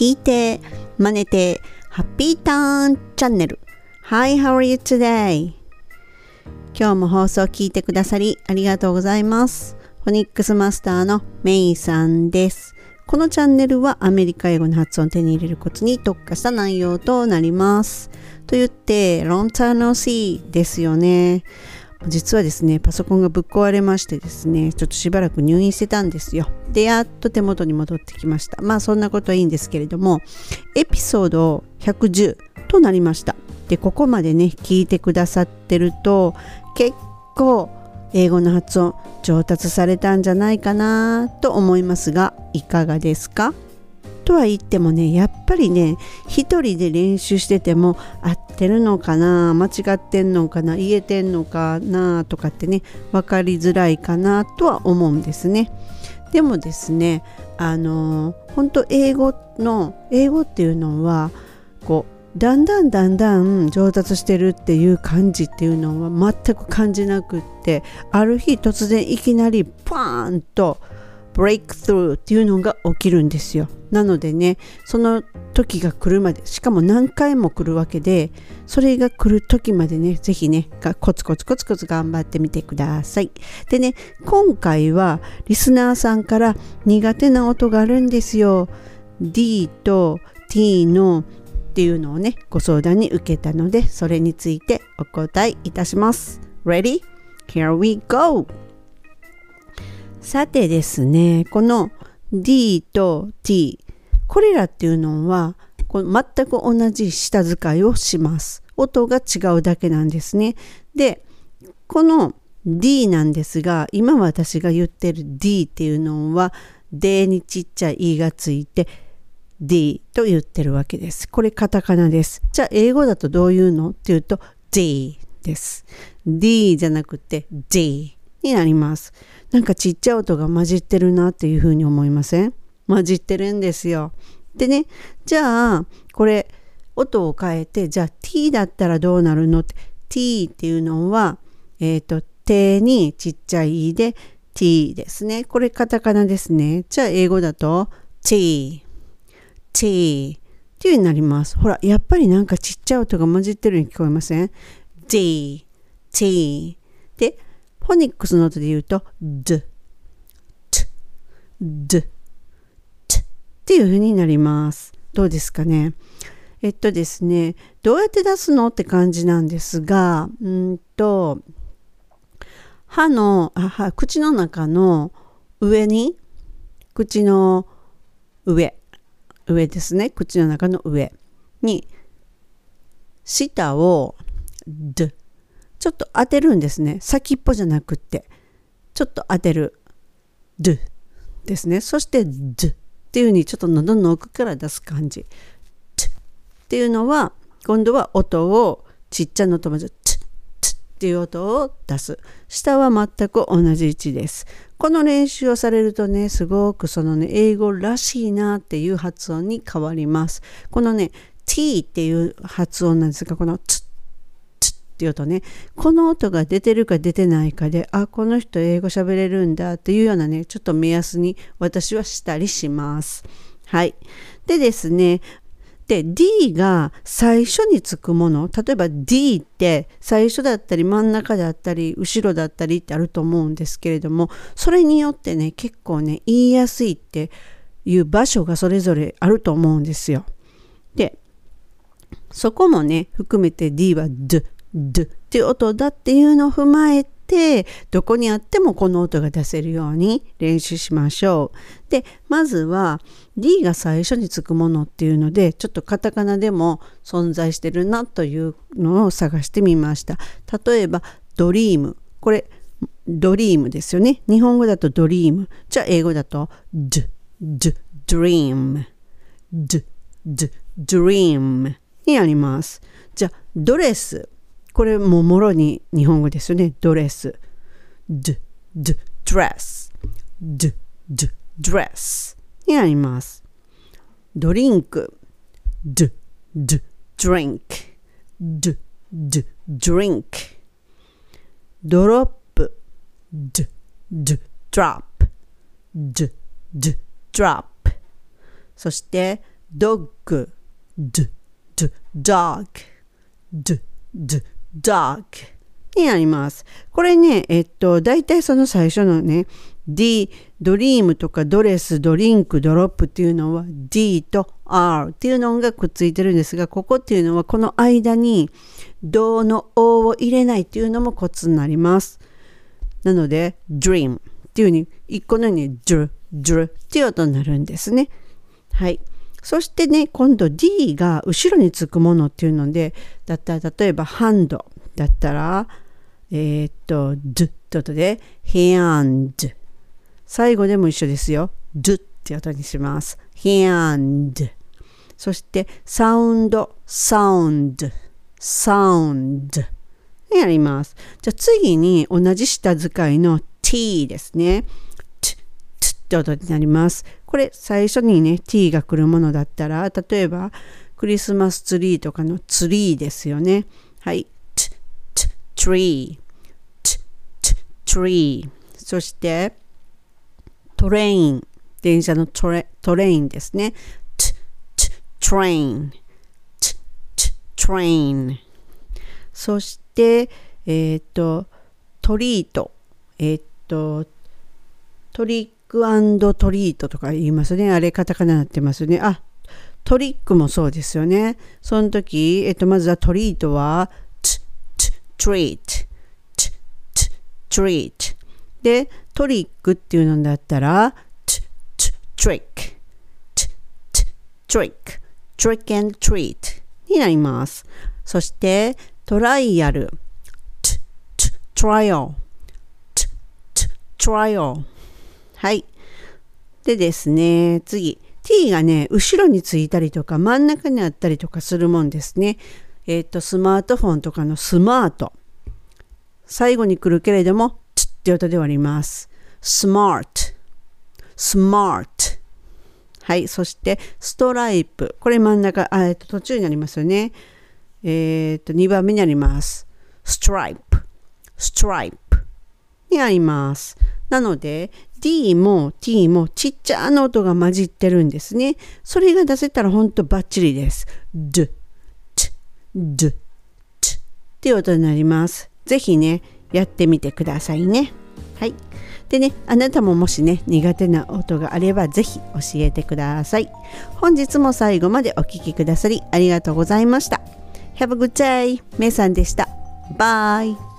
聞いて、真似て、ハッピーターンチャンネル。Hi, how are you today? 今日も放送を聞いてくださりありがとうございます。フォニックスマスターのメイさんです。このチャンネルはアメリカ英語の発音を手に入れるコツに特化した内容となります。と言って、ロンターの C ですよね。実はですね、パソコンがぶっ壊れましてですね、ちょっとしばらく入院してたんですよ。で、やっと手元に戻ってきました。まあそんなことはいいんですけれども、エピソード110となりました。で、ここまでね、聞いてくださってると、結構英語の発音上達されたんじゃないかなと思いますが、いかがですか？とは言ってもねやっぱりね一人で練習してても合ってるのかな？間違ってんのかな？言えてんのかな？とかってね分かりづらいかなとは思うんですね。でもですねあの本当英語の英語っていうのはこうだんだんだんだん上達してるっていう感じっていうのは全く感じなくってある日突然いきなりパーンとブレイクスルーっていうのが起きるんですよ。なのでね、その時が来るまで、しかも何回も来るわけで、それが来る時までね、ぜひね、コツコツコツコツ頑張ってみてください。でね、今回はリスナーさんから苦手な音があるんですよ。D と T のっていうのをね、ご相談に受けたので、それについてお答えいたします。Ready? Here we go! さてですね、この D と T、これらっていうのはこの全く同じ下遣いをします。音が違うだけなんですね。で、この D なんですが、今私が言ってる D っていうのは、D にちっちゃい E がついて、D と言ってるわけです。これカタカナです。じゃあ英語だとどういうの？っていうと D です。D じゃなくて D になります。なんかちっちゃい音が混じってるなっていうふうに思いません？混じってるんですよ。でね、じゃあこれ音を変えて、じゃあ t だったらどうなるの？って t っていうのは、えっ、ー、と、手にちっちゃい e で t ですね。これカタカナですね。じゃあ英語だと t, t っていうになります。ほら、やっぱりなんかちっちゃい音が混じってるように聞こえません ?t, t で、フォニックスの音で言うと、d, t, d, t っていう風になります。どうですかね？えっとですね、どうやって出すのって感じなんですが、うんと、歯の、あ口の中の上に、口の上、上ですね、口の中の上に、舌を、d ちょっと当てるんですね。先っぽじゃなくって、ちょっと当てる。do ですね。そして d っていう風にちょっと喉の奥から出す感じ。t っていうのは、今度は音をちっちゃな音まで t っていう音を出す。下は全く同じ位置です。この練習をされるとね、すごくそのね、英語らしいなっていう発音に変わります。このね、t っていう発音なんですが、この t っていうとねこの音が出てるか出てないかであこの人英語喋れるんだっていうようなねちょっと目安に私はしたりします。はいでですねで D が最初につくもの例えば D って最初だったり真ん中だったり後ろだったりってあると思うんですけれどもそれによってね結構ね言いやすいっていう場所がそれぞれあると思うんですよ。でそこもね含めて D は D ドっていう音だっていうのを踏まえてどこにあってもこの音が出せるように練習しましょう。でまずは D が最初につくものっていうのでちょっとカタカナでも存在してるなというのを探してみました。例えばドリームこれドリームですよね。日本語だとドリーム。じゃあ英語だと d, d, dream, d, d, dream になります。じゃあドレスこれももろに日本語ですよね。ドレス。d, d, dress。d, d, dress になります。ドリンク。d, d, drink。d, d, drink。ドロップ。d, d, drop。d, d, drop。そして dog d, d, dog d, d, dog になります。これね、えっと、大体その最初のね、D、ドリームとかドレス、ドリンク、ドロップっていうのは D と R っていうのがくっついてるんですが、ここっていうのはこの間にドの O を入れないっていうのもコツになります。なので、dream っていう風に、一個のように dr、dr っていう音になるんですね。はい。そしてね、今度 D が後ろにつくものっていうので、だったら例えばハンドだったら、えー、っと、d って音で hand。最後でも一緒ですよ。d って音にします。hand。そしてサウンド、サウンド、サウンド。やります。じゃあ次に同じ下使いの t ですね。t, t って音になります。これ最初にね t が来るものだったら例えばクリスマスツリーとかのツリーですよね。はい。t, t, tree, t, t, tree そしてトレイン電車のトレトレインですね。t, t, train, t, t, train そしてえっ、ー、とトリートえっ、ー、とトリクトリートとか言いますね。あれカタカナになってますね。あ、トリックもそうですよね。その時、えっと、まずはトリートは、t, t, treat, t, t, treat。で、トリックっていうのだったら、t, t, trick, t, t, trick, trick and treat になります。そして、トライアル、t, t, trial, t, t, trial。はい。でですね、次。t がね、後ろについたりとか真ん中にあったりとかするもんですね。えっ、ー、と、スマートフォンとかのスマート。最後に来るけれども、t って音で割ります。smart, smart。はい。そして、ストライプ。これ真ん中、あえっ、ー、と、途中になりますよね。えっ、ー、と、2番目にあります。stripe, stripe にあります。なので、D も T もちっちゃな音が混じってるんですね。それが出せたらほんとバッチリです。d, t, d, t っていう音になります。ぜひね、やってみてくださいね。はい。でね、あなたももしね、苦手な音があればぜひ教えてください。本日も最後までお聴きくださりありがとうございました。Have a good day! めいさんでした。バイ